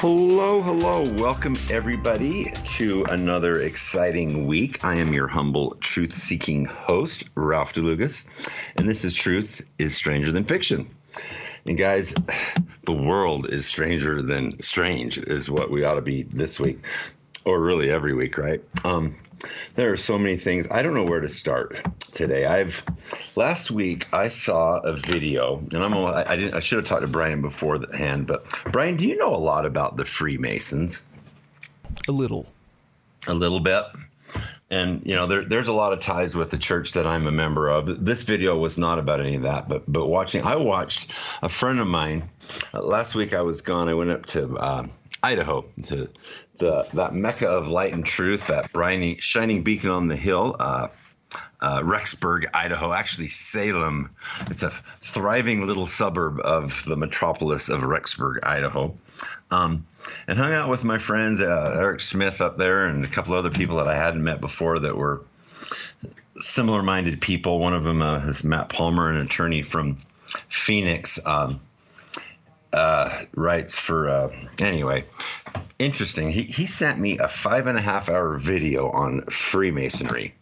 Hello, hello. Welcome, everybody, to another exciting week. I am your humble truth seeking host, Ralph DeLugas, and this is Truth is Stranger Than Fiction. And, guys, the world is stranger than strange, is what we ought to be this week, or really every week, right? Um, there are so many things. I don't know where to start today. I've last week I saw a video, and I'm I, I didn't I should have talked to Brian before the hand, but Brian, do you know a lot about the Freemasons? A little. A little bit. And you know, there, there's a lot of ties with the church that I'm a member of. This video was not about any of that, but but watching, I watched a friend of mine. Uh, last week I was gone. I went up to uh, Idaho to the that mecca of light and truth, that briny, shining beacon on the hill. Uh, uh, Rexburg, Idaho, actually Salem. It's a thriving little suburb of the metropolis of Rexburg, Idaho. Um, and hung out with my friends, uh, Eric Smith up there, and a couple other people that I hadn't met before that were similar minded people. One of them uh, is Matt Palmer, an attorney from Phoenix. Um, uh, writes for uh, anyway interesting. He, he sent me a five and a half hour video on freemasonry.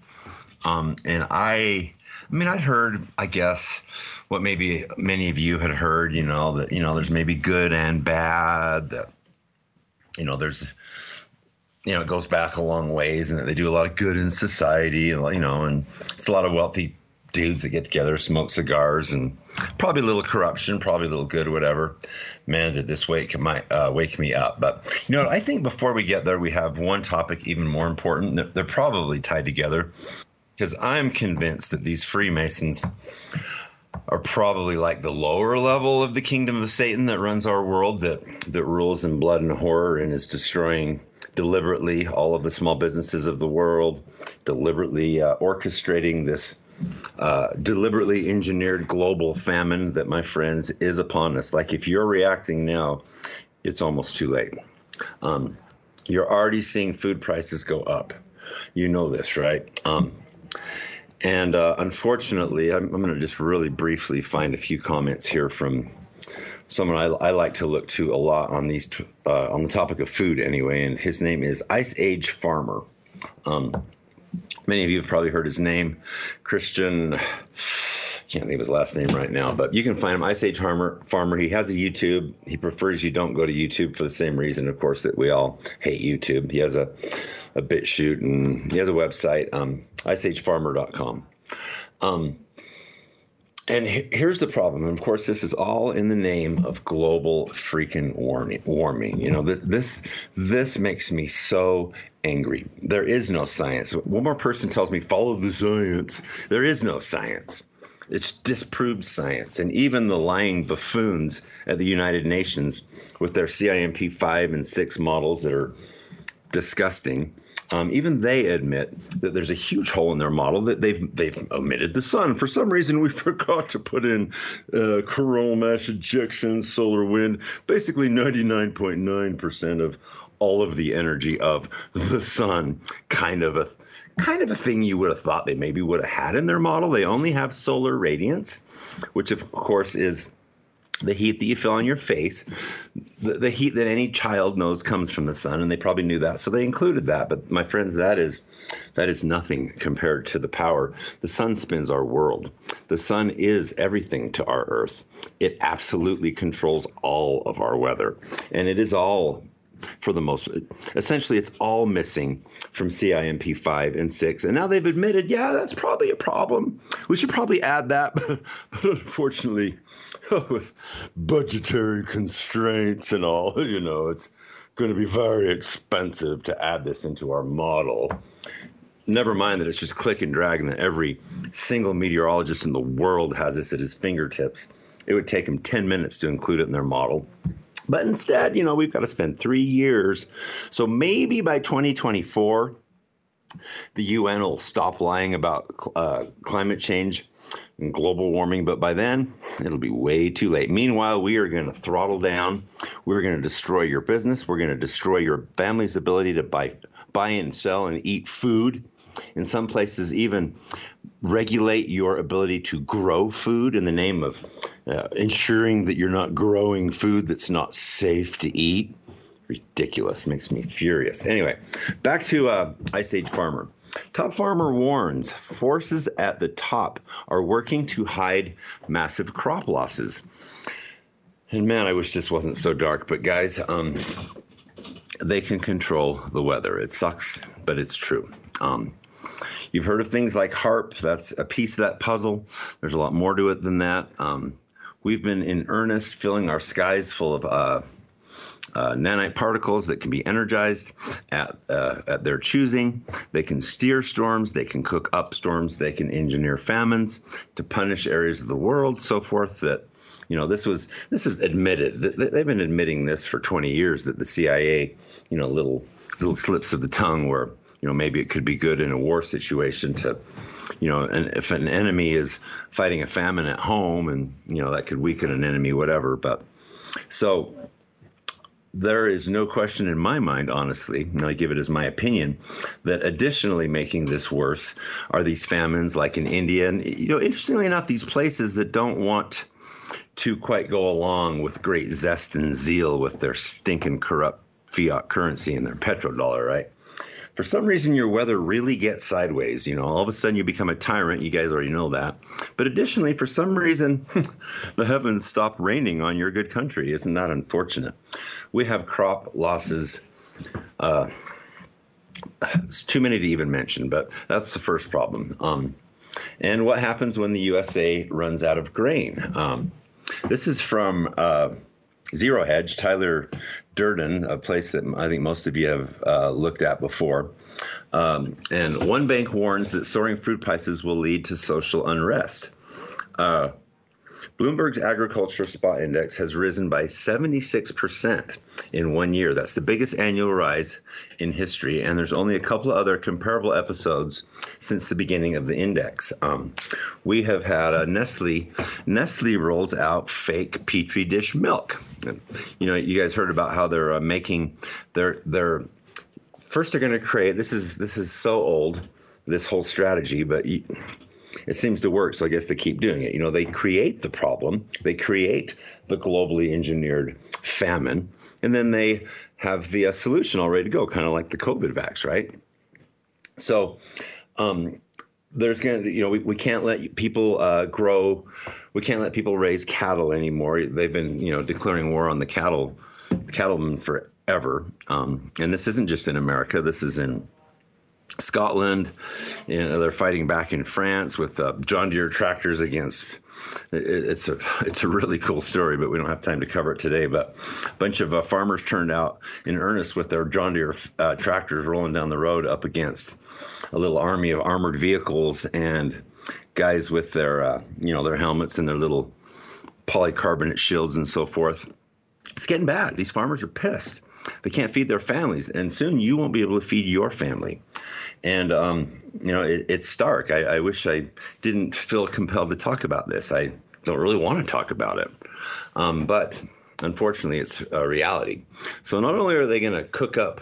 Um, and I, I mean, I'd heard, I guess, what maybe many of you had heard, you know, that, you know, there's maybe good and bad, that, you know, there's, you know, it goes back a long ways and they do a lot of good in society, and, you know, and it's a lot of wealthy dudes that get together, smoke cigars, and probably a little corruption, probably a little good, whatever. Man, did this wake my uh, wake me up? But you know, I think before we get there, we have one topic even more important. They're, they're probably tied together, because I'm convinced that these Freemasons are probably like the lower level of the kingdom of Satan that runs our world, that that rules in blood and horror and is destroying deliberately all of the small businesses of the world, deliberately uh, orchestrating this uh, deliberately engineered global famine that, my friends, is upon us. Like if you're reacting now, it's almost too late. Um, you're already seeing food prices go up. You know this, right? Um, and uh, unfortunately, I'm, I'm going to just really briefly find a few comments here from someone I, I like to look to a lot on these t- uh, on the topic of food anyway, and his name is Ice Age Farmer. Um, many of you have probably heard his name, Christian. Can't think of his last name right now, but you can find him. Ice Age Farmer. Farmer. He has a YouTube. He prefers you don't go to YouTube for the same reason, of course, that we all hate YouTube. He has a a BitChute and he has a website, um, iceagefarmer.com. Um, and here's the problem. And of course, this is all in the name of global freaking warming. warming. You know, this this makes me so angry. There is no science. One more person tells me follow the science. There is no science. It's disproved science. And even the lying buffoons at the United Nations with their CMIP 5 and 6 models that are disgusting um, even they admit that there's a huge hole in their model that they've they've omitted the sun. For some reason, we forgot to put in uh, coronal mass ejection, solar wind. Basically, 99.9% of all of the energy of the sun. Kind of a kind of a thing you would have thought they maybe would have had in their model. They only have solar radiance, which of course is the heat that you feel on your face, the, the, heat that any child knows comes from the sun, and they probably knew that, so they included that. But my friends, that is that is nothing compared to the power. The sun spins our world. The sun is everything to our Earth. It absolutely controls all of our weather, and it is all for the most essentially it's all missing from CMIP 5 and 6 and now they've admitted yeah that's probably a problem. We should probably add that but, unfortunately with budgetary constraints and all you know it's going to be very expensive to add this into our model. Never mind that it's just click and drag and that every single meteorologist in the world has this at his fingertips. It would take him 10 minutes to include it in their model but instead, you know, we've got to spend three years. So maybe by 2024, the UN will stop lying about uh, climate change and global warming. But by then, it'll be way too late. Meanwhile, we are going to throttle down. We're going to destroy your business. We're going to destroy your family's ability to buy, buy and sell and eat food. In some places, even regulate your ability to grow food in the name of uh, ensuring that you're not growing food that's not safe to eat. Ridiculous. Makes me furious. Anyway, back to uh, Ice Age Farmer. Top Farmer warns forces at the top are working to hide massive crop losses. And man, I wish this wasn't so dark, but guys, um, they can control the weather. It sucks, but it's true. Um, you've heard of things like HAARP, That's a piece of that puzzle. There's a lot more to it than that. Um, we've been in earnest filling our skies full of uh, uh, nanite particles that can be energized at, uh, at their choosing. They can steer storms, they can cook up storms, they can engineer famines to punish areas of the world, so forth. That you know, this was this is admitted. They've been admitting this for 20 years that the CIA, you know, little little slips of the tongue where you know maybe it could be good in a war situation to you know and if an enemy is fighting a famine at home and you know that could weaken an enemy whatever but so there is no question in my mind, honestly, and I give it as my opinion, that additionally making this worse are these famines like in India. And, you know, interestingly enough, these places that don't want to quite go along with great zest and zeal with their stinking corrupt fiat currency and their petrodollar, right? For some reason your weather really gets sideways. You know, all of a sudden you become a tyrant. You guys already know that. But additionally, for some reason, the heavens stop raining on your good country. Isn't that unfortunate? We have crop losses. Uh, it's too many to even mention, but that's the first problem. Um, and what happens when the USA runs out of grain? Um, this is from uh, Zero Hedge, Tyler Durden, a place that I think most of you have uh, looked at before. Um, and one bank warns that soaring food prices will lead to social unrest. Uh, Bloomberg's agriculture spot index has risen by 76% in one year. That's the biggest annual rise in history, and there's only a couple of other comparable episodes since the beginning of the index. Um, we have had a Nestle. Nestle rolls out fake petri dish milk. You know, you guys heard about how they're uh, making their their first. They're going to create. This is this is so old. This whole strategy, but. You, it seems to work. So I guess they keep doing it. You know, they create the problem, they create the globally engineered famine, and then they have the uh, solution all ready to go, kind of like the COVID vax, right? So, um, there's going to, you know, we, we can't let people uh, grow, we can't let people raise cattle anymore. They've been, you know, declaring war on the cattle, cattlemen forever. Um, and this isn't just in America, this is in Scotland. and they're fighting back in France with uh, John Deere tractors against. it's a it's a really cool story, but we don't have time to cover it today. But a bunch of uh, farmers turned out in earnest with their John Deere uh, tractors rolling down the road up against a little army of armored vehicles and guys with their uh, you know their helmets and their little polycarbonate shields and so forth. It's getting bad. These farmers are pissed. They can't feed their families, and soon you won't be able to feed your family and um, you know it, it's stark. I, I, wish I didn't feel compelled to talk about this. I don't really want to talk about it, um, but unfortunately, it's a reality. So not only are they going to cook up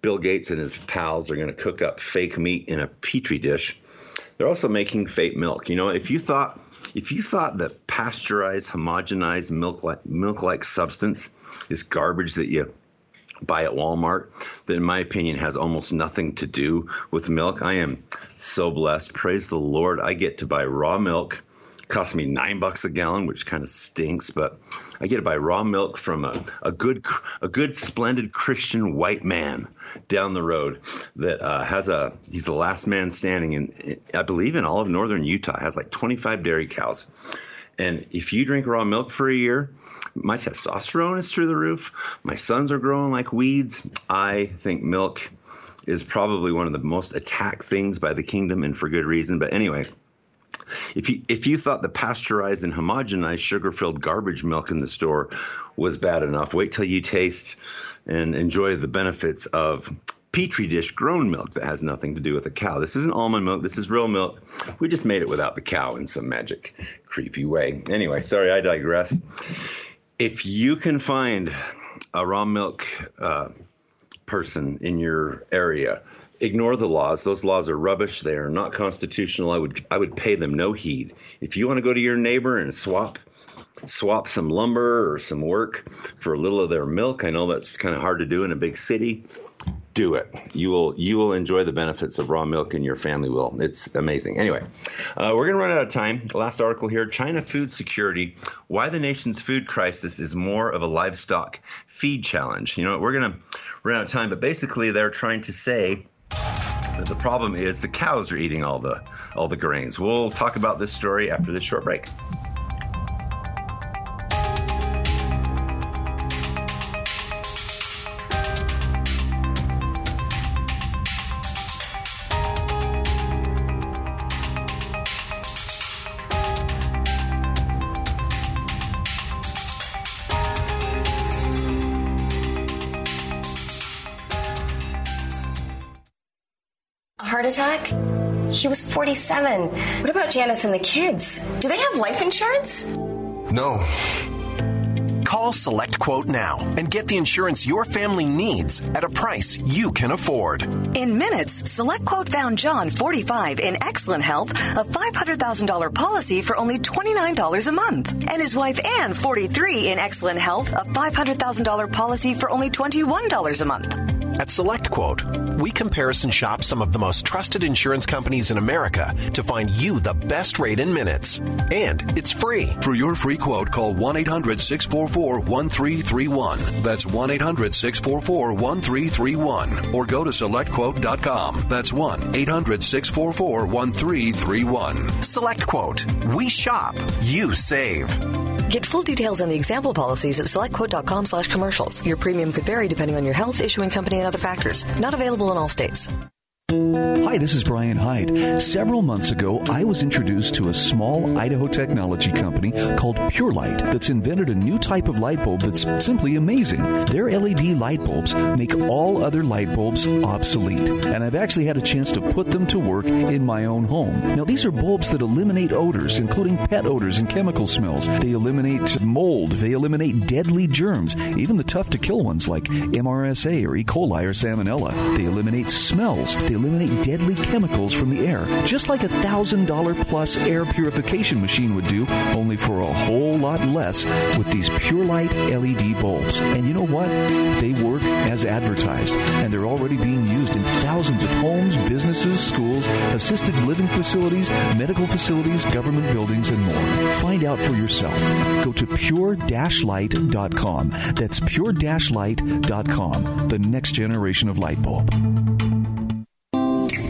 Bill Gates and his pals are going to cook up fake meat in a petri dish, they're also making fake milk. You know, if you thought if you thought that pasteurized, homogenized milk like milk like substance is garbage that you buy at Walmart that, in my opinion, has almost nothing to do with milk. I am so blessed. Praise the Lord. I get to buy raw milk. It costs me nine bucks a gallon, which kind of stinks, but I get to buy raw milk from a, a good, a good, splendid Christian white man down the road that uh, has a. He's the last man standing, in, I believe, in all of northern Utah. Has like 25 dairy cows. And if you drink raw milk for a year, my testosterone is through the roof. My sons are growing like weeds. I think milk is probably one of the most attacked things by the kingdom and for good reason. But anyway, if you if you thought the pasteurized and homogenized sugar-filled garbage milk in the store was bad enough, wait till you taste and enjoy the benefits of petri dish grown milk that has nothing to do with a cow. This isn't almond milk. This is real milk. We just made it without the cow in some magic, creepy way. Anyway, sorry, I digress. If you can find a raw milk uh, person in your area, ignore the laws. Those laws are rubbish. They are not constitutional. I would I would pay them no heed. If you want to go to your neighbor and swap swap some lumber or some work for a little of their milk. I know that's kind of hard to do in a big city. Do it. You will you will enjoy the benefits of raw milk, and your family will. It's amazing. Anyway, uh, we're going to run out of time. Last article here: China food security. Why the nation's food crisis is more of a livestock feed challenge. You know, we're going to run out of time, but basically, they're trying to say that the problem is the cows are eating all the all the grains. We'll talk about this story after this short break. Attack? He was 47. What about Janice and the kids? Do they have life insurance? No. Call SelectQuote now and get the insurance your family needs at a price you can afford. In minutes, SelectQuote found John, 45, in excellent health, a $500,000 policy for only $29 a month. And his wife Anne, 43, in excellent health, a $500,000 policy for only $21 a month. At SelectQuote, we comparison shop some of the most trusted insurance companies in America to find you the best rate in minutes. And it's free. For your free quote, call 1 800 644 1331. That's 1 800 644 1331. Or go to selectquote.com. That's 1 800 644 1331. SelectQuote. We shop, you save. Get full details on the example policies at selectquote.com slash commercials. Your premium could vary depending on your health, issuing company, and other factors. Not available in all states. Hi, this is Brian Hyde. Several months ago, I was introduced to a small Idaho technology company called Pure Light that's invented a new type of light bulb that's simply amazing. Their LED light bulbs make all other light bulbs obsolete, and I've actually had a chance to put them to work in my own home. Now, these are bulbs that eliminate odors, including pet odors and chemical smells. They eliminate mold, they eliminate deadly germs, even the tough to kill ones like MRSA or E. coli or Salmonella. They eliminate smells, they eliminate deadly chemicals from the air, just like a $1,000 plus air purification machine would do, only for a whole lot less with these Pure Light LED bulbs. And you know what? They work as advertised, and they're already being used in thousands of homes, businesses, schools, assisted living facilities, medical facilities, government buildings, and more. Find out for yourself. Go to pure-light.com. That's pure-light.com, the next generation of light bulb.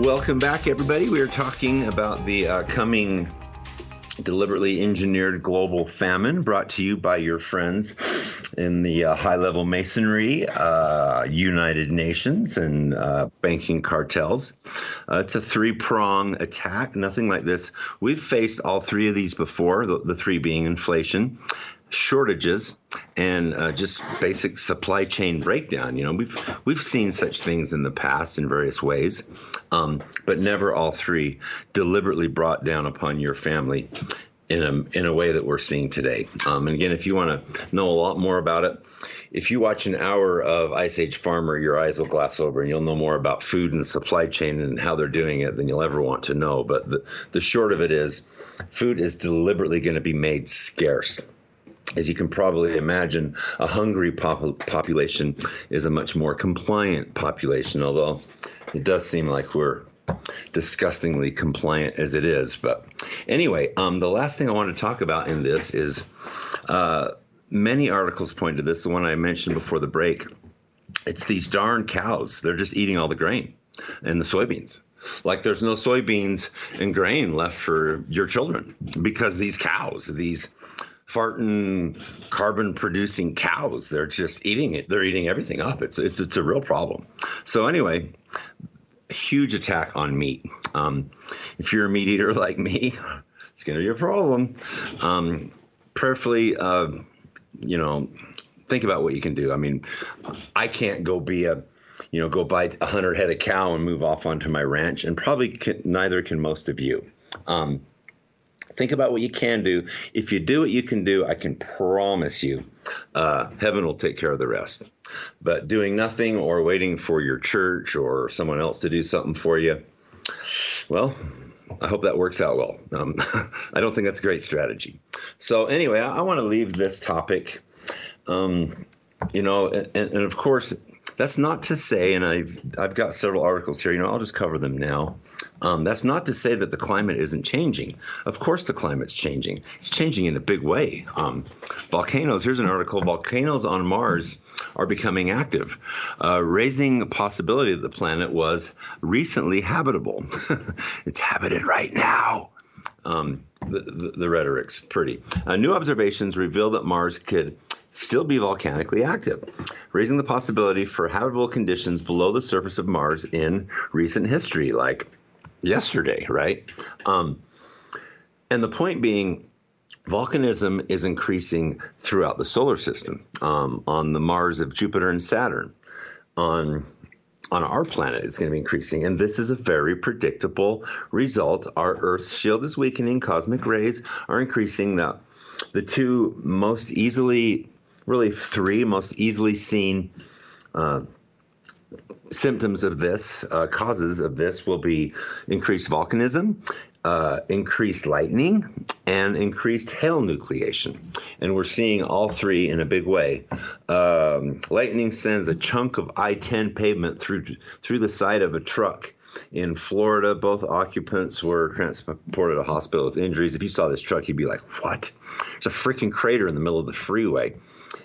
Welcome back, everybody. We are talking about the uh, coming deliberately engineered global famine brought to you by your friends in the uh, high level masonry, uh, United Nations, and uh, banking cartels. Uh, it's a three prong attack, nothing like this. We've faced all three of these before, the, the three being inflation, shortages and uh, just basic supply chain breakdown. You know, we've we've seen such things in the past in various ways, um, but never all three deliberately brought down upon your family in a in a way that we're seeing today. Um, and again, if you want to know a lot more about it. If you watch an hour of Ice Age Farmer, your eyes will glass over and you'll know more about food and supply chain and how they're doing it than you'll ever want to know. But the, the short of it is, food is deliberately going to be made scarce as you can probably imagine, a hungry pop- population is a much more compliant population, although it does seem like we're disgustingly compliant as it is. But anyway, um, the last thing I want to talk about in this is uh, many articles point to this, the one I mentioned before the break. It's these darn cows. They're just eating all the grain and the soybeans. Like there's no soybeans and grain left for your children because these cows, these farting carbon producing cows, they're just eating it. They're eating everything up. It's it's it's a real problem. So anyway, huge attack on meat. Um, if you're a meat eater like me, it's going to be a problem. Um, prayerfully, uh, you know, think about what you can do. I mean, I can't go be a, you know, go buy a hundred head of cow and move off onto my ranch, and probably can, neither can most of you. Um, think about what you can do. If you do what you can do, I can promise you, uh, heaven will take care of the rest. But doing nothing or waiting for your church or someone else to do something for you, well, I hope that works out well. Um, I don't think that's a great strategy. So, anyway, I, I want to leave this topic. Um, you know, and, and, of course, that's not to say, and I've I've got several articles here. You know, I'll just cover them now. Um, that's not to say that the climate isn't changing. Of course, the climate's changing. It's changing in a big way. Um, volcanoes. Here's an article: Volcanoes on Mars are becoming active, uh, raising the possibility that the planet was recently habitable. it's habited right now. Um, the, the, the, rhetoric's pretty. Uh, new observations reveal that Mars could still be volcanically active, raising the possibility for habitable conditions below the surface of Mars in recent history, like yesterday, right? Um, and the point being, volcanism is increasing throughout the solar system um, on the Mars of Jupiter and Saturn. On on our planet it's going to be increasing. And this is a very predictable result. Our Earth's shield is weakening, cosmic rays are increasing. The, the two most easily really three most easily seen uh, symptoms of this, uh, causes of this, will be increased volcanism, uh, increased lightning, and increased hail nucleation. And we're seeing all three in a big way. Um, lightning sends a chunk of I-10 pavement through through the side of a truck. In Florida, both occupants were transported to hospital with injuries. If you saw this truck, you'd be like, "What? There's a freaking crater in the middle of the freeway."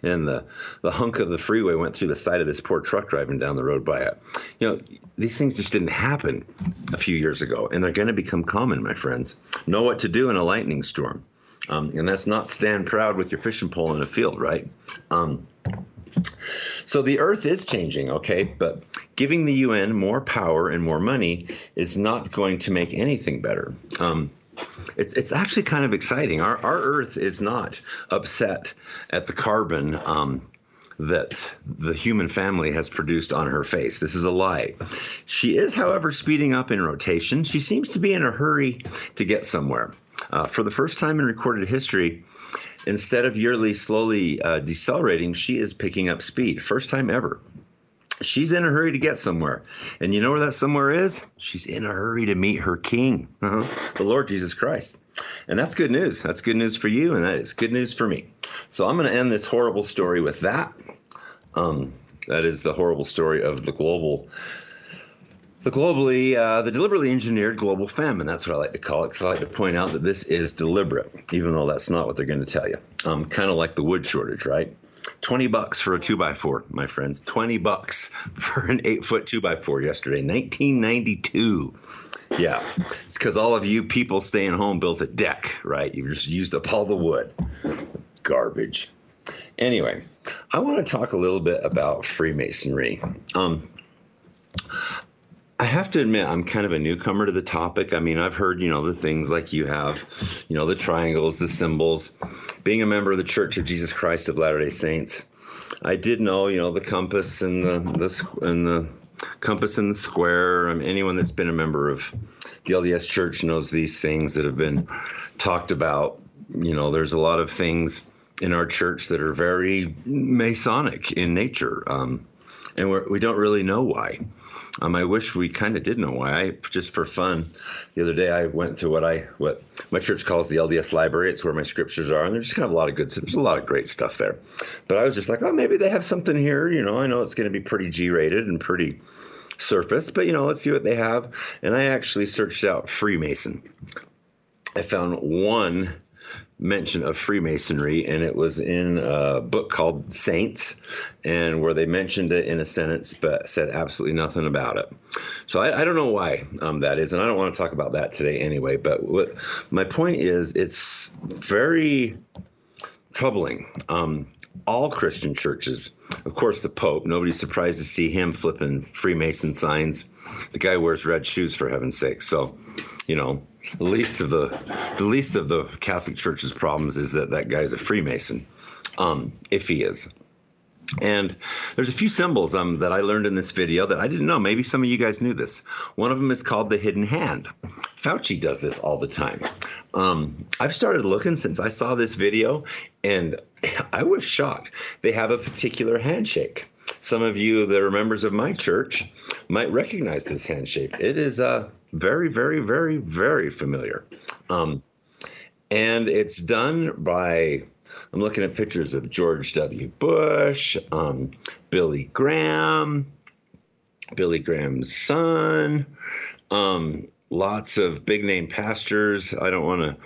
and the, the hunk of the freeway went through the side of this poor truck driving down the road by it. You know, these things just didn't happen a few years ago, and they're going to become common, my friends. Know what to do in a lightning storm. Um, and that's not stand proud with your fishing pole in a field, right? Um, so the earth is changing, okay? But giving the UN more power and more money is not going to make anything better. Um, it's it's actually kind of exciting. Our our Earth is not upset at the carbon um, that the human family has produced on her face. This is a lie. She is, however, speeding up in rotation. She seems to be in a hurry to get somewhere. Uh, for the first time in recorded history, instead of yearly slowly uh, decelerating, she is picking up speed. First time ever she's in a hurry to get somewhere. And you know where that somewhere is? She's in a hurry to meet her king, uh-huh, the Lord Jesus Christ. And that's good news. That's good news for you, and that is good news for me. So I'm going to end this horrible story with that. Um, that is the horrible story of the global. The globally, uh, the deliberately engineered global famine. That's what I like to call it. Because I like to point out that this is deliberate, even though that's not what they're going to tell you. Um, kind of like the wood shortage, right? 20 bucks for a 2x4, my friends. 20 bucks for an 8 foot 2x4 yesterday, 1992. Yeah, it's because all of you people staying home built a deck, right? You just used up all the wood. Garbage. Anyway, I want to talk a little bit about Freemasonry. Um, I have to admit, I'm kind of a newcomer to the topic. I mean, I've heard, you know, the things like you have, you know, the triangles, the symbols. Being a member of the Church of Jesus Christ of Latter day Saints, I did know, you know, the compass and the, the and the compass and the square. I mean, anyone that's been a member of the LDS Church knows these things that have been talked about. You know, there's a lot of things in our church that are very Masonic in nature, um, and we're, we do not really know why. Um, I wish we kind of did know why. I just for fun, the other day I went to what I what my church calls the LDS library. It's where my scriptures are, and there's just kind of a lot of good. There's a lot of great stuff there. But I was just like, oh, maybe they have something here. You know, I know it's going to be pretty G-rated and pretty surface, but you know, let's see what they have. And I actually searched out Freemason. I found one mention of Freemasonry, and it was in a book called Saints, and where they mentioned it in a sentence, but said absolutely nothing about it. So I, I don't know why um, that is, and I don't want to talk about that today anyway. But what my point is, it's very troubling. Um, all Christian churches, of course, the Pope. Nobody's surprised to see him flipping Freemason signs. The guy wears red shoes for heaven's sake. So, you know, the least of the the least of the Catholic Church's problems is that that guy's a Freemason, um, if he is. And there's a few symbols um, that I learned in this video that I didn't know. Maybe some of you guys knew this. One of them is called the hidden hand. Fauci does this all the time. Um, I've started looking since I saw this video, and I was shocked. They have a particular handshake. Some of you that are members of my church might recognize this handshake. It is uh, very, very, very, very familiar. Um, and it's done by I'm looking at pictures of George W. Bush, um, Billy Graham, Billy Graham's son, um, lots of big name pastors. I don't want to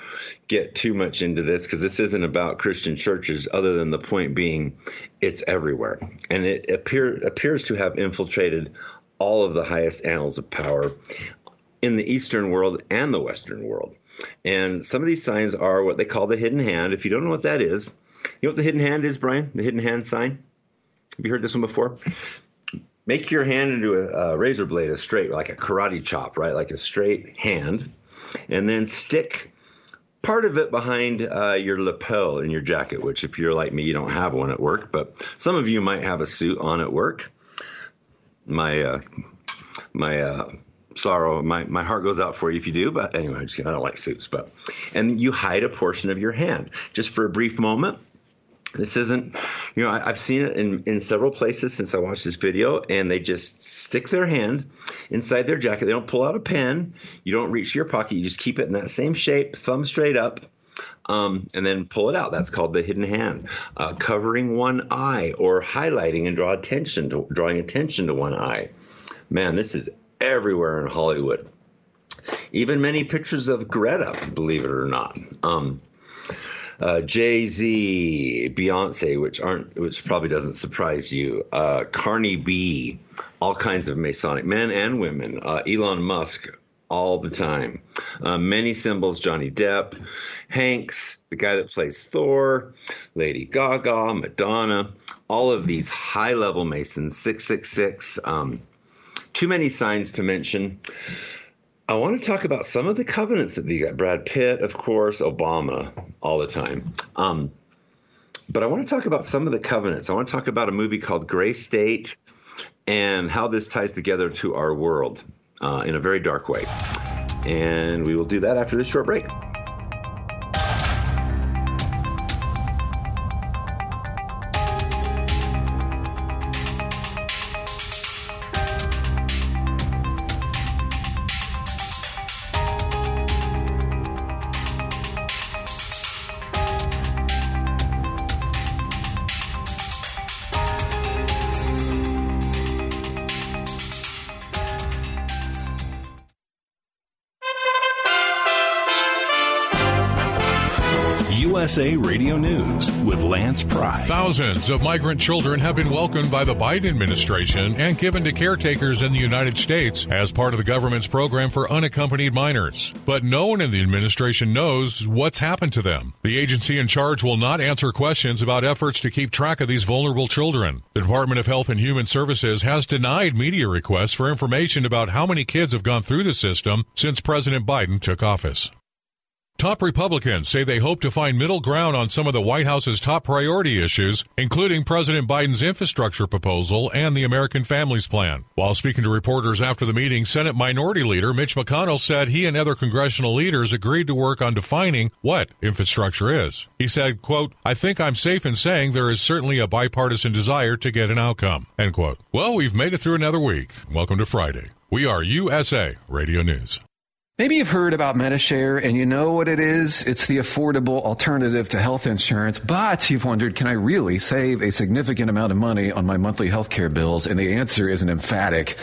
get too much into this because this isn't about Christian churches, other than the point being it's everywhere. And it appear, appears to have infiltrated all of the highest annals of power in the Eastern world and the Western world. And some of these signs are what they call the hidden hand. If you don't know what that is, you know what the hidden hand is, Brian? The hidden hand sign? Have you heard this one before? Make your hand into a, a razor blade, a straight, like a karate chop, right? Like a straight hand. And then stick part of it behind uh, your lapel in your jacket, which, if you're like me, you don't have one at work, but some of you might have a suit on at work. My, uh, my, uh, sorrow. My, my heart goes out for you if you do. But anyway, I, just, I don't like suits. But and you hide a portion of your hand just for a brief moment. This isn't, you know, I, have seen it in, in several places since I watched this video, and they just stick their hand inside their jacket. They don't pull out a pen. You don't reach your pocket. You just keep it in that same shape, thumb straight up, um, and then pull it out. That's called the hidden hand. Uh, covering one eye or highlighting and draw attention to drawing attention to one eye. Man, this is everywhere in Hollywood. Even many pictures of Greta, believe it or not. Um, uh, Jay Z, Beyonce, which aren't, which probably doesn't surprise you. Uh, Cardi B, all kinds of Masonic men and women. Uh, Elon Musk, all the time. Uh, many symbols. Johnny Depp, Hanks, the guy that plays Thor, Lady Gaga, Madonna. All of these high-level Masons. Six six six. Um, too many signs to mention. I want to talk about some of the covenants that they got. Brad Pitt, of course, Obama, all the time. Um, but I want to talk about some of the covenants. I want to talk about a movie called Grey State and how this ties together to our world uh, in a very dark way. And we will do that after this short break. Radio News with Lance Pry. Thousands of migrant children have been welcomed by the Biden administration and given to caretakers in the United States as part of the government's program for unaccompanied minors. But no one in the administration knows what's happened to them. The agency in charge will not answer questions about efforts to keep track of these vulnerable children. The Department of Health and Human Services has denied media requests for information about how many kids have gone through the system since President Biden took office. Top Republicans say they hope to find middle ground on some of the White House's top priority issues, including President Biden's infrastructure proposal and the American Families Plan. While speaking to reporters after the meeting, Senate Minority Leader Mitch McConnell said he and other congressional leaders agreed to work on defining what infrastructure is. He said, quote, I think I'm safe in saying there is certainly a bipartisan desire to get an outcome, end quote. Well, we've made it through another week. Welcome to Friday. We are USA Radio News. Maybe you've heard about Medi-Share and you know what it is. It's the affordable alternative to health insurance, but you've wondered, can I really save a significant amount of money on my monthly health care bills? And the answer is an emphatic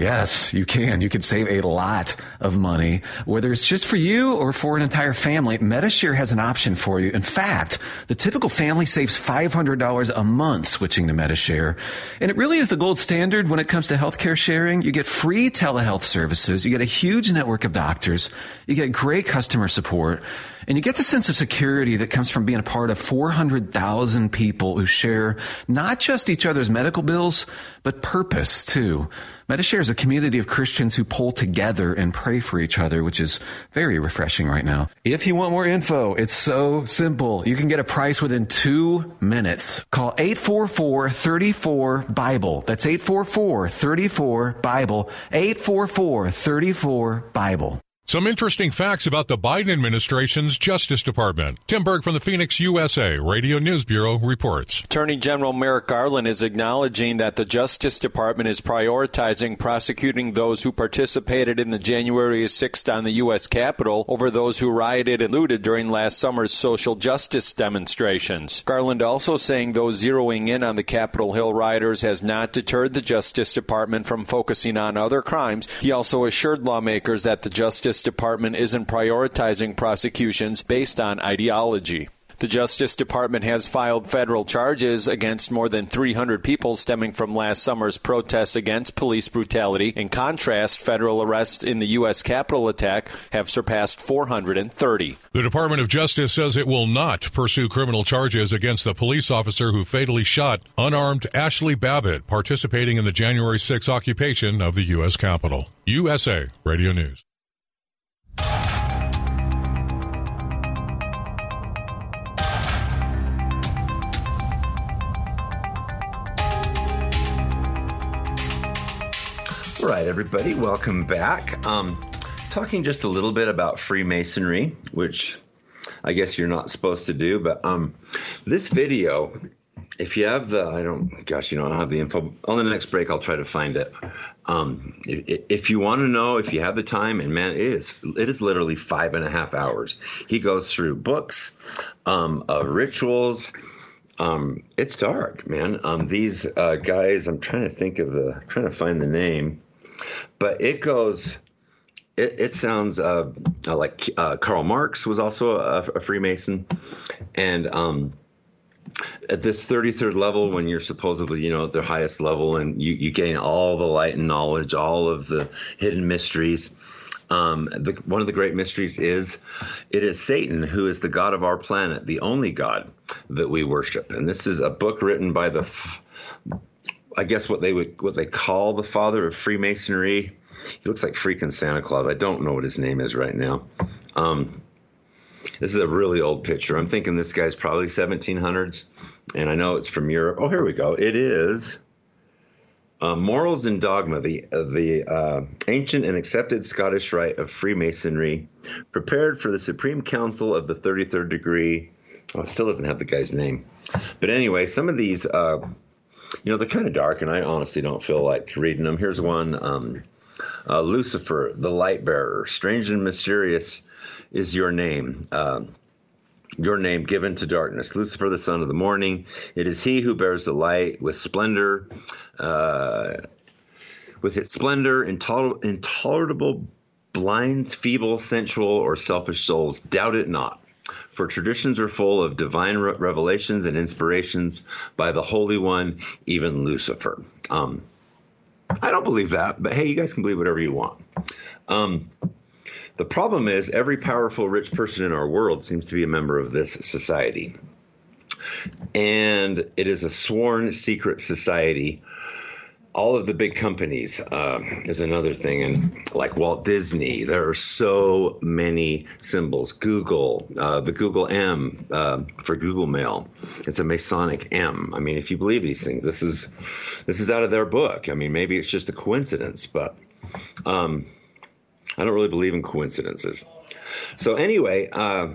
Yes, you can. You can save a lot of money, whether it's just for you or for an entire family. Medi-Share has an option for you. In fact, the typical family saves $500 a month switching to Medi-Share. And it really is the gold standard when it comes to healthcare sharing. You get free telehealth services. You get a huge network of doctors. You get great customer support. And you get the sense of security that comes from being a part of 400,000 people who share not just each other's medical bills, but purpose too. Medi-Share is a community of Christians who pull together and pray for each other, which is very refreshing right now. If you want more info, it's so simple. You can get a price within two minutes. Call 844-34-BIBLE. That's 844-34-BIBLE. 844-34-BIBLE. Some interesting facts about the Biden administration's Justice Department. Tim Berg from the Phoenix, USA Radio News Bureau reports. Attorney General Merrick Garland is acknowledging that the Justice Department is prioritizing prosecuting those who participated in the January 6th on the U.S. Capitol over those who rioted and looted during last summer's social justice demonstrations. Garland also saying those zeroing in on the Capitol Hill rioters has not deterred the Justice Department from focusing on other crimes. He also assured lawmakers that the Justice Department isn't prioritizing prosecutions based on ideology. The Justice Department has filed federal charges against more than 300 people stemming from last summer's protests against police brutality. In contrast, federal arrests in the U.S. Capitol attack have surpassed 430. The Department of Justice says it will not pursue criminal charges against the police officer who fatally shot unarmed Ashli Babbitt participating in the January 6 occupation of the U.S. Capitol. USA Radio News. All right, everybody, welcome back. Um, talking just a little bit about Freemasonry, which I guess you're not supposed to do, but um, this video, if you have the, I don't, gosh, you know, I don't have the info. On the next break, I'll try to find it. Um, if, if you want to know, if you have the time, and man, it is, it is literally five and a half hours. He goes through books, um, uh, rituals. Um, it's dark, man. Um, these uh, guys, I'm trying to think of the, trying to find the name but it goes. It, it sounds uh, like uh, Karl Marx was also a, a Freemason, and um, at this 33rd level, when you're supposedly, you know, at their highest level, and you, you gain all the light and knowledge, all of the hidden mysteries. Um, the, one of the great mysteries is it is Satan who is the God of our planet, the only God that we worship. And this is a book written by the I guess what they would what they call the father of Freemasonry. He looks like freaking Santa Claus. I don't know what his name is right now. Um, this is a really old picture. I'm thinking this guy's probably 1700s, and I know it's from Europe. Oh, here we go. It is uh, Morals and Dogma, the uh, the uh, ancient and accepted Scottish rite of Freemasonry, prepared for the Supreme Council of the 33rd degree. Oh, still doesn't have the guy's name, but anyway, some of these uh, you know, they're kind of dark, and I honestly don't feel like reading them. Here's one um, uh, Lucifer, the light bearer, strange and mysterious is your name. Uh, your name given to darkness. Lucifer, the son of the morning. It is he who bears the light with splendor, uh, with its splendor, intoler- intolerable blinds feeble, sensual, or selfish souls. Doubt it not. For traditions are full of divine re- revelations and inspirations by the Holy One, even Lucifer. Um, I don't believe that, but hey, you guys can believe whatever you want. Um, the problem is, every powerful, rich person in our world seems to be a member of this society. And it is a sworn secret society all of the big companies uh, is another thing, and like Walt Disney, there are so many symbols. Google, uh, the Google M uh, for Google Mail, it's a Masonic M. I mean, if you believe these things, this is this is out of their book. I mean, maybe it's just a coincidence, but um, I don't really believe in coincidences. So anyway. Uh,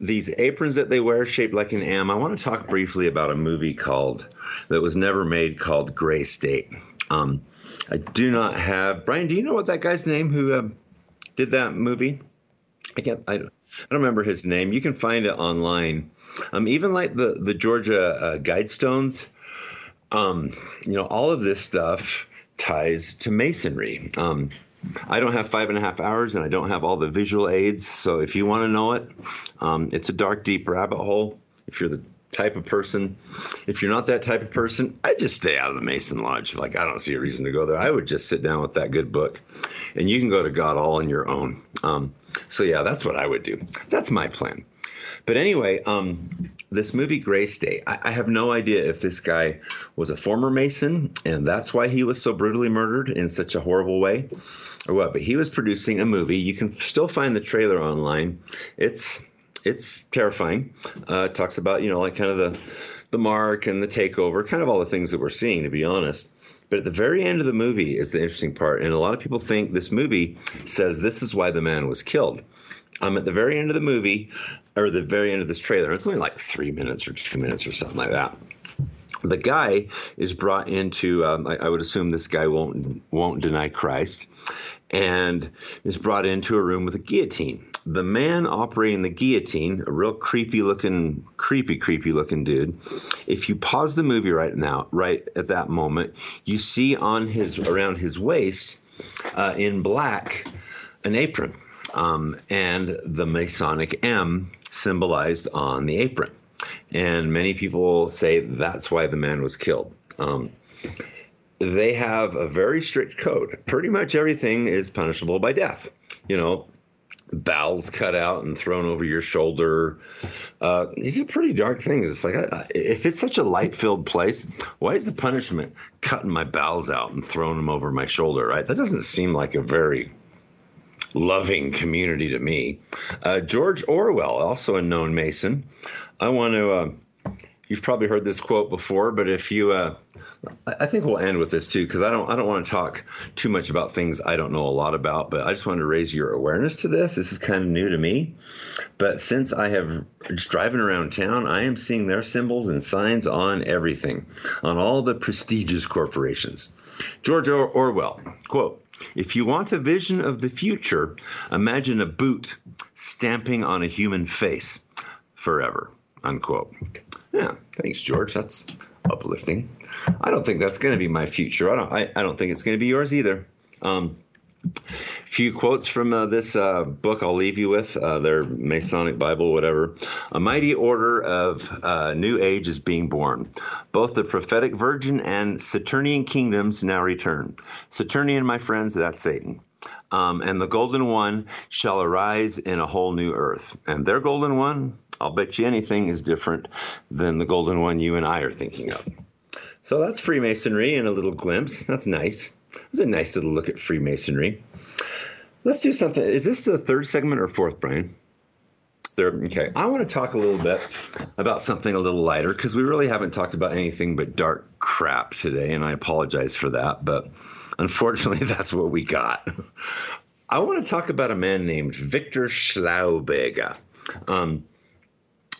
these aprons that they wear shaped like an M. I want to talk briefly about a movie called that was never made called Grey State. Um, I do not have Brian. Do you know what that guy's name who uh, did that movie? I can't. I, I don't remember his name. You can find it online. Um, even like the the Georgia uh, Guidestones. Um, you know, all of this stuff ties to masonry. Um, I don't have five and a half hours and I don't have all the visual aids. So if you want to know it, um, it's a dark, deep rabbit hole. If you're the type of person, if you're not that type of person, I just stay out of the Mason Lodge. Like, I don't see a reason to go there. I would just sit down with that good book and you can go to God all on your own. Um, so, yeah, that's what I would do. That's my plan. But anyway, um, this movie Grey State, I, I, have no idea if this guy was a former Mason and that's why he was so brutally murdered in such a horrible way or what. But he was producing a movie. You can still find the trailer online. It's it's terrifying. Uh, it talks about you know like kind of the the mark and the takeover, kind of all the things that we're seeing, to be honest. But at the very end of the movie is the interesting part, and a lot of people think this movie says this is why the man was killed. Um, at the very end of the movie, or the very end of this trailer, it's only like three minutes or two minutes or something like that the guy is brought into um, I, I, would assume this guy won't won't deny christ and is brought into a room with a guillotine. The man operating the guillotine, a real creepy looking, creepy, creepy looking dude. If you pause the movie right now, right at that moment, you see on his around his waist, uh, in black, an apron, um, and the Masonic M symbolized on the apron. And many people say that's why the man was killed. Um, they have a very strict code. Pretty much everything is punishable by death. You know, bowels cut out and thrown over your shoulder. Uh, these are pretty dark things. It's like, if it's such a light filled place, why is the punishment cutting my bowels out and throwing them over my shoulder, right? That doesn't seem like a very loving community to me. Uh, George Orwell, also a known Mason. I want to, uh, you've probably heard this quote before, but if you, uh, I think we'll end with this too, because I don't I don't want to talk too much about things I don't know a lot about, but I just wanted to raise your awareness to this. This is kind of new to me, but since I have just driving around town, I am seeing their symbols and signs on everything, on all the prestigious corporations. George or- Orwell quote. If you want a vision of the future, imagine a boot stamping on a human face forever. Unquote. Yeah, thanks, George. That's uplifting. I don't think that's going to be my future. I don't. I, I don't think it's going to be yours either. Um, few quotes from uh, this uh, book I'll leave you with, uh, their Masonic Bible, whatever. A mighty order of uh, new age is being born. Both the prophetic virgin and Saturnian kingdoms now return. Saturnian, my friends, that's Satan. Um, and the golden one shall arise in a whole new earth. And their golden one, I'll bet you anything, is different than the golden one you and I are thinking of. So that's Freemasonry in a little glimpse. That's nice. It's a nice little look at Freemasonry. Let's do something. Is this the third segment or fourth, Brian? Third. Okay. I want to talk a little bit about something a little lighter because we really haven't talked about anything but dark crap today, and I apologize for that, but unfortunately, that's what we got. I want to talk about a man named Victor Schlauberger. Um,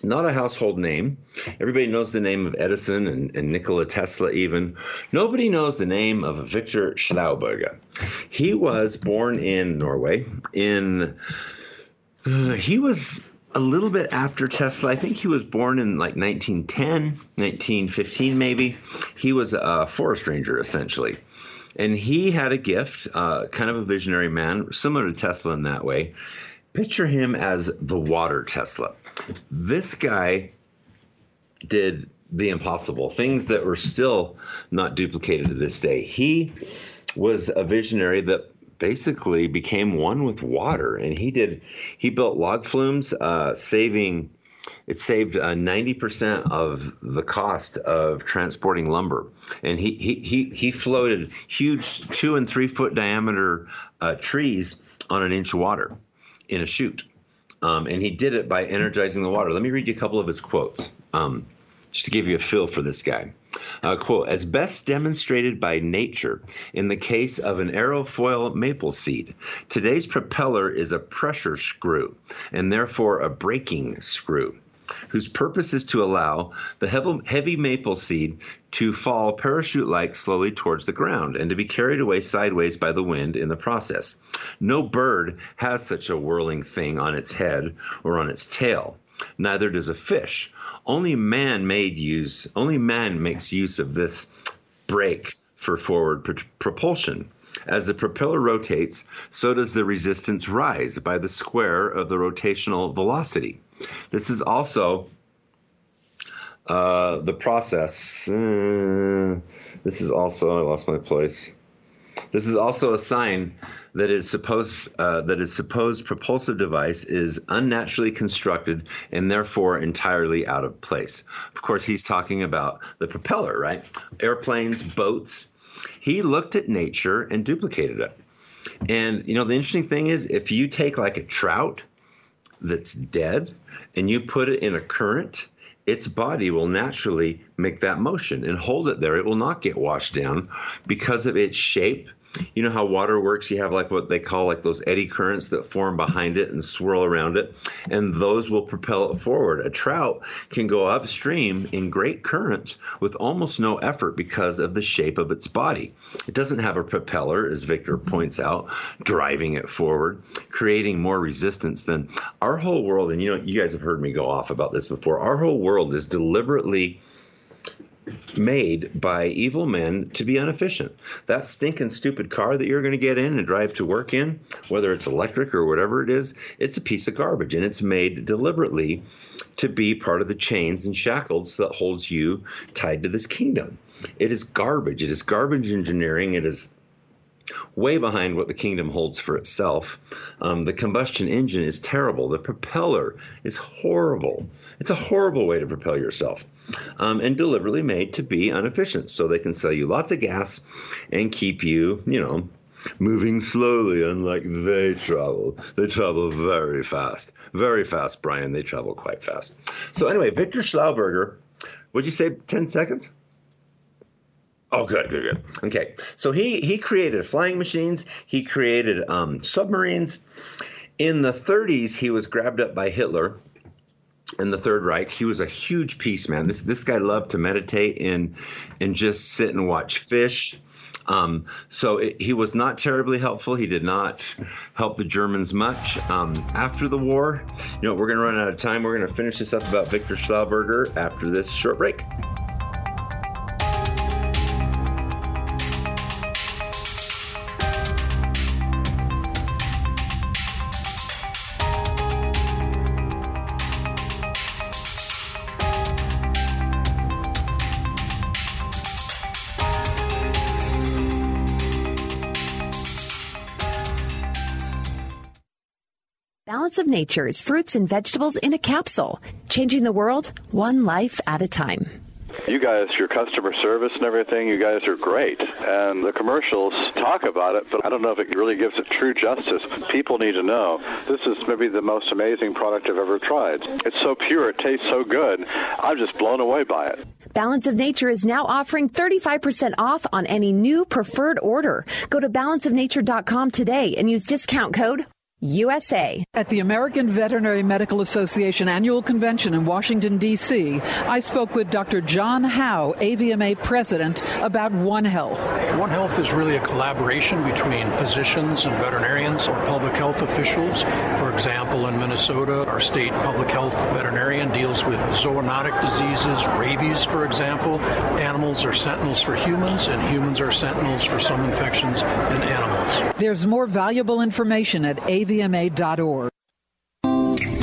not a household name. Everybody knows the name of Edison and, and Nikola Tesla, even. Nobody knows the name of Victor Schlauberger. He was born in Norway. In uh, he was a little bit after Tesla. I think he was born in like 1910, 1915, maybe. He was a forest ranger, essentially. And he had a gift, uh, kind of a visionary man, similar to Tesla in that way. Picture him as the water Tesla. This guy did the impossible, things that were still not duplicated to this day. He was a visionary that basically became one with water, and he did he built log flumes, uh, saving it saved uh, 90% of the cost of transporting lumber. And he, he, he, he floated huge two and three foot diameter uh, trees on an inch of water in a chute. Um, and he did it by energizing the water. Let me read you a couple of his quotes um, just to give you a feel for this guy. Uh, quote, as best demonstrated by nature in the case of an aerofoil maple seed, today's propeller is a pressure screw and therefore a braking screw whose purpose is to allow the heavy maple seed to fall parachute like slowly towards the ground and to be carried away sideways by the wind in the process. No bird has such a whirling thing on its head or on its tail. Neither does a fish. Only man made use, only man makes use of this brake for forward pr- propulsion. As the propeller rotates, so does the resistance rise by the square of the rotational velocity. This is also uh, the process. Uh, this is also, I lost my place. This is also a sign that is supposed uh, that is supposed propulsive device is unnaturally constructed and therefore entirely out of place. Of course, he's talking about the propeller, right? Airplanes, boats. He looked at nature and duplicated it. And you know, the interesting thing is, if you take like a trout that's dead and you put it in a current, its body will naturally make that motion and hold it there. It will not get washed down because of its shape you know how water works? You have like what they call like those eddy currents that form behind it and swirl around it and those will propel it forward. A trout can go upstream in great currents with almost no effort because of the shape of its body. It doesn't have a propeller as victor points out driving it forward creating more resistance than our whole world. And you know you guys have heard me go off about this before. Our whole world is deliberately made by evil men to be inefficient. That stinking stupid car that you're going to get in and drive to work in, whether it's electric or whatever it is, it's a piece of garbage and it's made deliberately to be part of the chains and shackles that holds you tied to this kingdom. It is garbage. It is garbage engineering. It is way behind what the kingdom holds for itself. Um, the combustion engine is terrible. The propeller is horrible. It's a horrible way to propel yourself um, and deliberately made to be inefficient so they can sell you lots of gas and keep you, you know, moving slowly, unlike they travel. They travel very fast. Very fast, Brian. They travel quite fast. So, anyway, Victor Schlauberger, would you say 10 seconds? Oh, good, good, good. Okay, so he he created flying machines. He created um, submarines. In the 30s, he was grabbed up by Hitler in the Third Reich. He was a huge peace man. This this guy loved to meditate and and just sit and watch fish. Um, so it, he was not terribly helpful. He did not help the Germans much. Um, after the war, you know, we're going to run out of time. We're going to finish this up about Victor Schlauberger after this short break. Nature's fruits and vegetables in a capsule, changing the world one life at a time. You guys, your customer service and everything, you guys are great. And the commercials talk about it, but I don't know if it really gives it true justice. People need to know. This is maybe the most amazing product I've ever tried. It's so pure, it tastes so good. I'm just blown away by it. Balance of Nature is now offering 35% off on any new preferred order. Go to balanceofnature.com today and use discount code USA. At the American Veterinary Medical Association annual convention in Washington, D.C., I spoke with Dr. John Howe, AVMA president, about One Health. One Health is really a collaboration between physicians and veterinarians or public health officials. For example, in Minnesota, our state public health veterinarian deals with zoonotic diseases, rabies, for example. Animals are sentinels for humans, and humans are sentinels for some infections in animals. There's more valuable information at AVMA avma.org.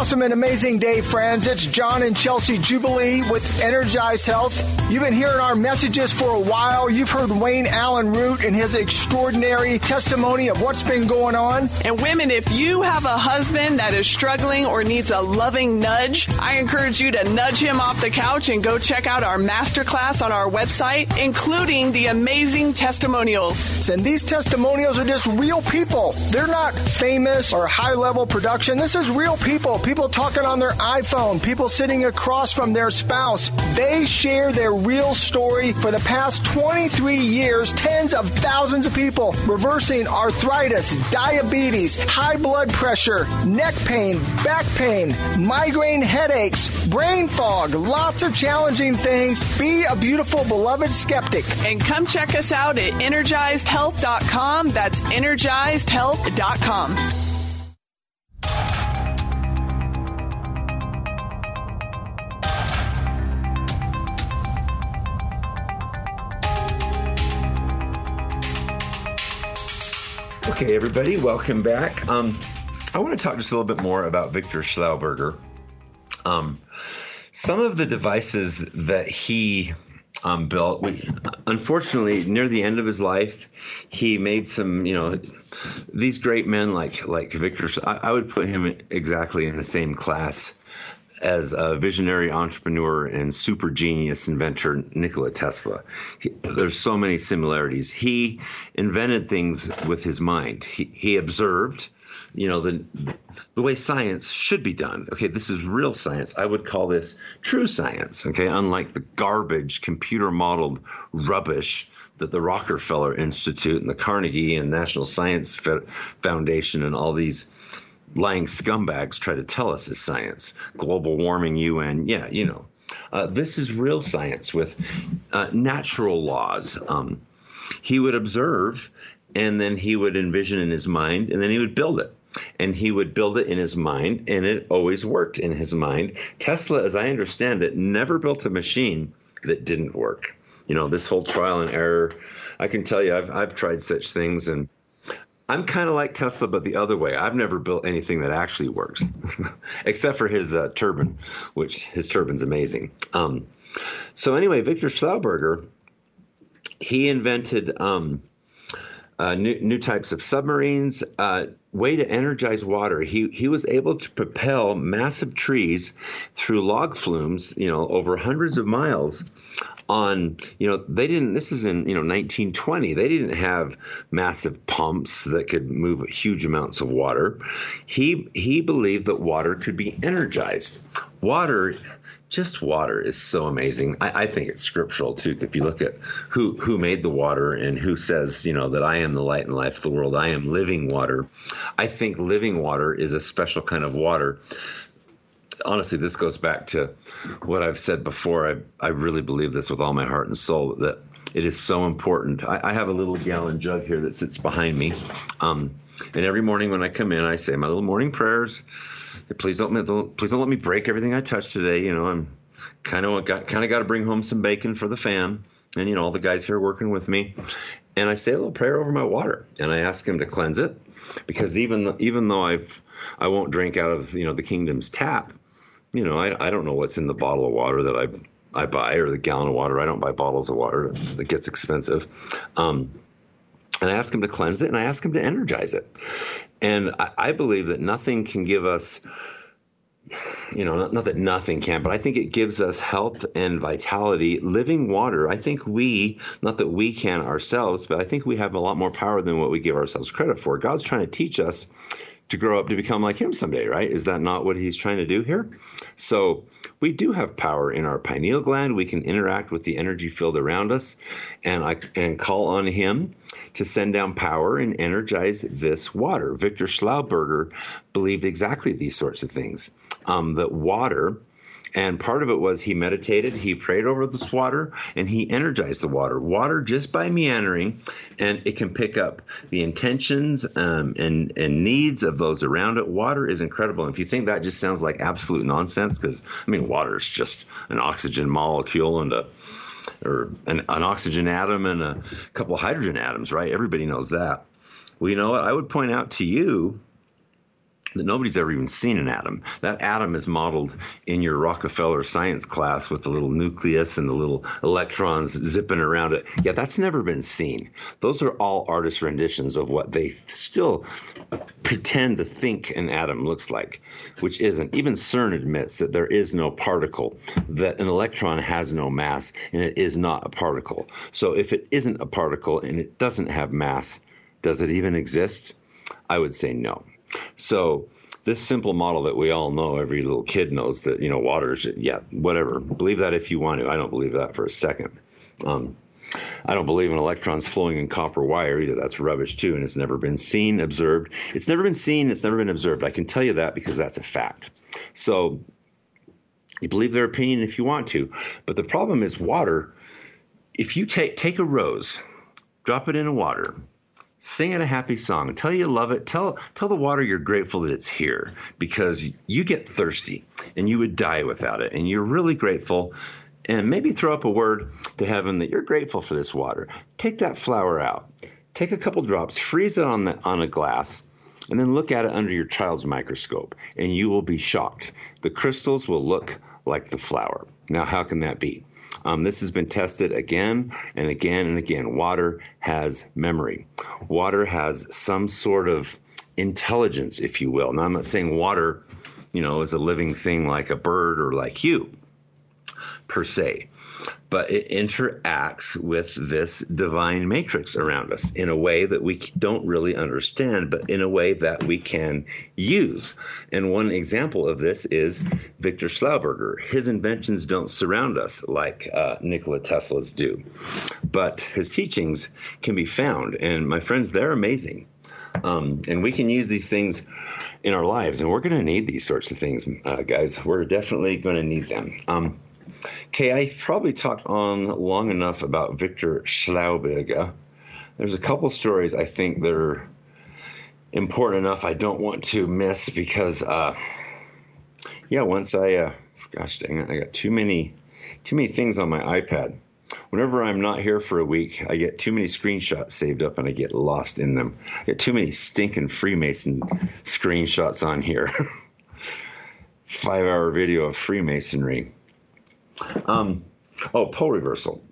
Awesome and amazing day, friends. It's John and Chelsea Jubilee with Energized Health. You've been hearing our messages for a while. You've heard Wayne Allyn Root and his extraordinary testimony of what's been going on. And women, if you have a husband that is struggling or needs a loving nudge, I encourage you to nudge him off the couch and go check out our masterclass on our website, including the amazing testimonials. And these testimonials are just real people. They're not famous or high level production. This is real people. People talking on their iPhone, people sitting across from their spouse. They share their real story for the past 23 years. Tens of thousands of people reversing arthritis, diabetes, high blood pressure, neck pain, back pain, migraine headaches, brain fog, lots of challenging things. Be a beautiful, beloved skeptic. And come check us out at energizedhealth.com. That's energizedhealth.com. Okay, everybody, welcome back. Um, I want to talk just a little bit more about Victor Schlauberger. Um, some of the devices that he um, built, we, unfortunately, near the end of his life, he made some, you know, these great men like like Victor. I, I would put him exactly in the same class as a visionary entrepreneur and super genius inventor Nikola Tesla. He, there's so many similarities. He invented things with his mind. He, he observed, you know, the the way science should be done. Okay, this is real science. I would call this true science. Okay, unlike the garbage computer modeled rubbish that the Rockefeller Institute and the Carnegie and National Science Foundation and all these lying scumbags try to tell us is science. Global warming, UN, yeah, you know. Uh, this is real science with uh, natural laws. Um, he would observe and then he would envision in his mind and then he would build it. And he would build it in his mind, and it always worked in his mind. Tesla, as I understand it, never built a machine that didn't work. You know, this whole trial and error. I can tell you, I've, I've tried such things, and I'm kind of like Tesla, but the other way. I've never built anything that actually works, except for his uh, turbine, which his turbine's amazing. Um, so anyway, Victor Schlauberger, he invented um, uh, new, new, types of submarines, uh, way to energize water. He he was able to propel massive trees through log flumes, you know, over hundreds of miles on you know they didn't this is in you know 1920 they didn't have massive pumps that could move huge amounts of water he he believed that water could be energized water just water is so amazing. I, I, think it's scriptural too. If you look at who who made the water and who says, you know, that I am the light and life of the world, I am living water. I think living water is a special kind of water honestly, this goes back to what I've said before. I, I really believe this with all my heart and soul that it is so important. I, I have a little gallon jug here that sits behind me. Um, and every morning when I come in, I say my little morning prayers. Please don't, please don't let me break everything I touch today. You know, I'm kind of got kind of got to bring home some bacon for the fam, and you know all the guys here working with me. And I say a little prayer over my water, and I ask him to cleanse it, because even even though I've I won't drink out of you know the kingdom's tap, you know, I, I don't know what's in the bottle of water that I I buy or the gallon of water. I don't buy bottles of water that gets expensive. Um, and I ask him to cleanse it and I ask him to energize it. And I, I believe that nothing can give us you know, not, not, that nothing can, but I think it gives us health and vitality. Living water, I think we, not that we can ourselves, but I think we have a lot more power than what we give ourselves credit for. God's trying to teach us to grow up to become like Him someday, right? Is that not what He's trying to do here? So we do have power in our pineal gland. We can interact with the energy field around us, and I and call on Him to send down power and energize this water. Victor Schlauberger believed exactly these sorts of things. Um, that water and part of it was he meditated, he prayed over this water, and he energized the water. Water just by meandering, and it can pick up the intentions um, and, and needs of those around it. Water is incredible. And if you think that just sounds like absolute nonsense, because, I mean, water is just an oxygen molecule and a or an, an oxygen atom and a couple hydrogen atoms, right? Everybody knows that. Well, you know what? I would point out to you that nobody's ever even seen an atom. That atom is modeled in your Rockefeller science class with the little nucleus and the little electrons zipping around it. Yeah, that's never been seen. Those are all artist renditions of what they still pretend to think an atom looks like, which isn't. Even CERN admits that there is no particle, that an electron has no mass, and it is not a particle. So if it isn't a particle and it doesn't have mass, does it even exist? I would say no. So this simple model that we all know, every little kid knows that you know water is yeah whatever. Believe that if you want to. I don't believe that for a second. Um, I don't believe in electrons flowing in copper wire either. That's rubbish too, and it's never been seen, observed. It's never been seen. It's never been observed. I can tell you that because that's a fact. So you believe their opinion if you want to, but the problem is water. If you take take a rose, drop it in a water, sing it a happy song. Tell you love it. Tell tell the water you're grateful that it's here because you get thirsty and you would die without it and you're really grateful. And maybe throw up a word to heaven that you're grateful for this water. Take that flower out. Take a couple drops freeze it on the on a glass and then look at it under your child's microscope and you will be shocked. The crystals will look like the flower. Now how can that be um, this has been tested again and again and again. Water has memory. Water has some sort of intelligence, if you will. Now, I'm not saying water, you know, is a living thing like a bird or like you, per se but it interacts with this divine matrix around us in a way that we don't really understand, but in a way that we can use. And one example of this is Victor Schlauberger. His inventions don't surround us like uh, Nikola Tesla's do, but his teachings can be found. And my friends, they're amazing. Um, and we can use these things in our lives, and we're going to need these sorts of things, uh, guys. We're definitely going to need them. Um, Okay, I probably talked on long enough about Victor Schauberger. There's a couple stories I think that are important enough I don't want to miss because, uh, yeah, once I, uh, gosh dang it, I got too many, too many things on my iPad. Whenever I'm not here for a week, I get too many screenshots saved up and I get lost in them. I get too many stinking Freemason screenshots on here. Five hour video of Freemasonry. Um, oh, pole reversal.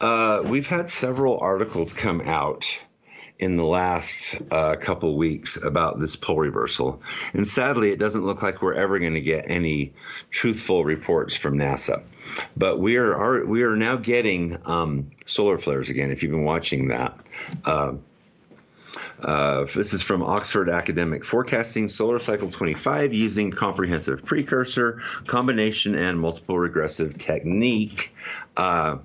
Uh, we've had several articles come out in the last uh, couple weeks about this pole reversal, and sadly, it doesn't look like we're ever going to get any truthful reports from NASA. But we are, are we are now getting um, solar flares again. If you've been watching that. Uh, uh, this is from Oxford Academic Forecasting Solar Cycle 25 using comprehensive precursor, combination, and multiple regressive technique. Uh,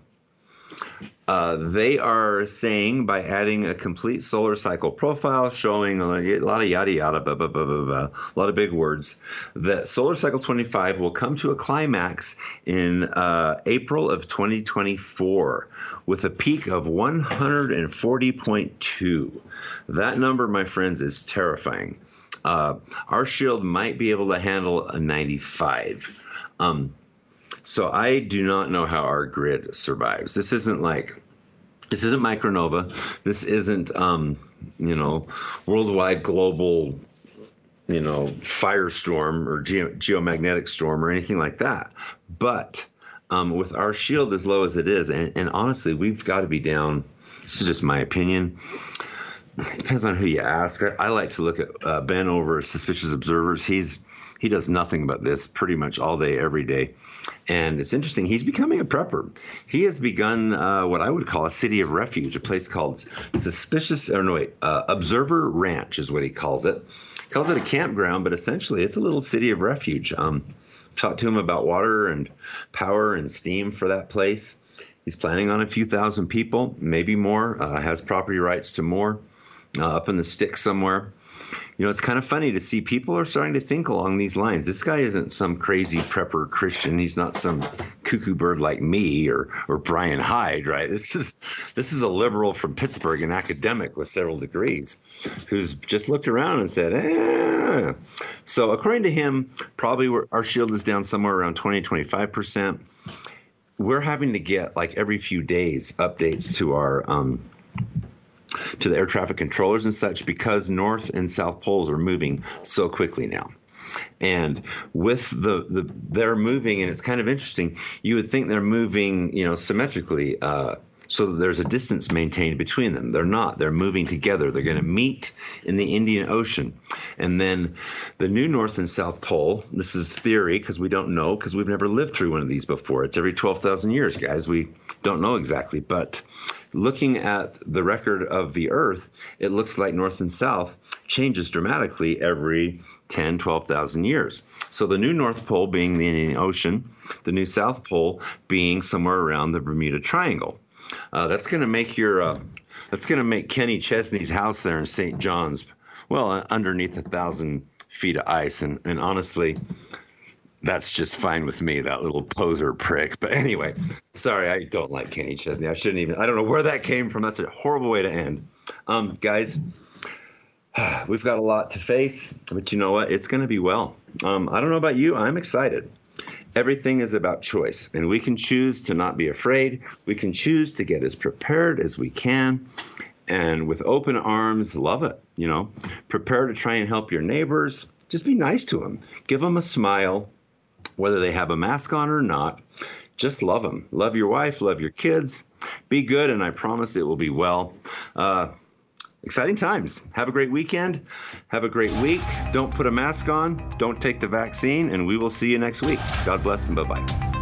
uh, they are saying by adding a complete solar cycle profile showing a lot of yada yada, blah, blah, blah, blah, blah, a lot of big words, that solar cycle 25 will come to a climax in uh, April of 2024 with a peak of 140.2. That number, my friends, is terrifying. Uh, our shield might be able to handle a 95. Um, so I do not know how our grid survives. This isn't like this isn't micronova. This isn't um, you know worldwide global you know firestorm or ge- geomagnetic storm or anything like that. But um, with our shield as low as it is, and, and honestly, we've got to be down. This is just my opinion depends on who you ask. I, I like to look at uh, Ben over Suspicious Observers. He's he does nothing but this pretty much all day, every day. And it's interesting. He's becoming a prepper. He has begun uh, what I would call a city of refuge, a place called Suspicious, or no, wait, uh, Observer Ranch is what he calls it. He calls it a campground, but essentially it's a little city of refuge. Um, talked to him about water and power and steam for that place. He's planning on a few thousand people, maybe more, uh, has property rights to more uh, up in the sticks somewhere you know, it's kind of funny to see people are starting to think along these lines. This guy isn't some crazy prepper Christian. He's not some cuckoo bird like me or or Brian Hyde, right? This is this is a liberal from Pittsburgh, an academic with several degrees, who's just looked around and said, eh. So according to him, probably our shield is down somewhere around 20, 25 percent. We're having to get like every few days updates to our um, to the air traffic controllers and such because north and south poles are moving so quickly now. And with the, the they're moving, and it's kind of interesting. You would think they're moving, you know, symmetrically, uh, so that there's a distance maintained between them. They're not. They're moving together. They're going to meet in the Indian Ocean, and then the new North and South Pole. This is theory because we don't know because we've never lived through one of these before. It's every twelve thousand years, guys. We don't know exactly, but looking at the record of the Earth, it looks like North and South changes dramatically every 10, 12,000 years. So the new North Pole being the Indian Ocean, the new South Pole being somewhere around the Bermuda Triangle. Uh, that's going to make your uh, that's going to make Kenny Chesney's house there in St. John's well uh, underneath a thousand feet of ice. And, and honestly, that's just fine with me, that little poser prick. But anyway, sorry, I don't like Kenny Chesney. I shouldn't even, I don't know where that came from. That's a horrible way to end. Um, guys, we've got a lot to face, but you know what? It's going to be well. Um, I don't know about you. I'm excited. Everything is about choice, and we can choose to not be afraid. We can choose to get as prepared as we can and with open arms, love it. You know, prepare to try and help your neighbors. Just be nice to them. Give them a smile whether they have a mask on or not. Just love them. Love your wife, love your kids. Be good, and I promise it will be well. Uh, exciting times. Have a great weekend. Have a great week. Don't put a mask on. Don't take the vaccine, and we will see you next week. God bless and bye bye.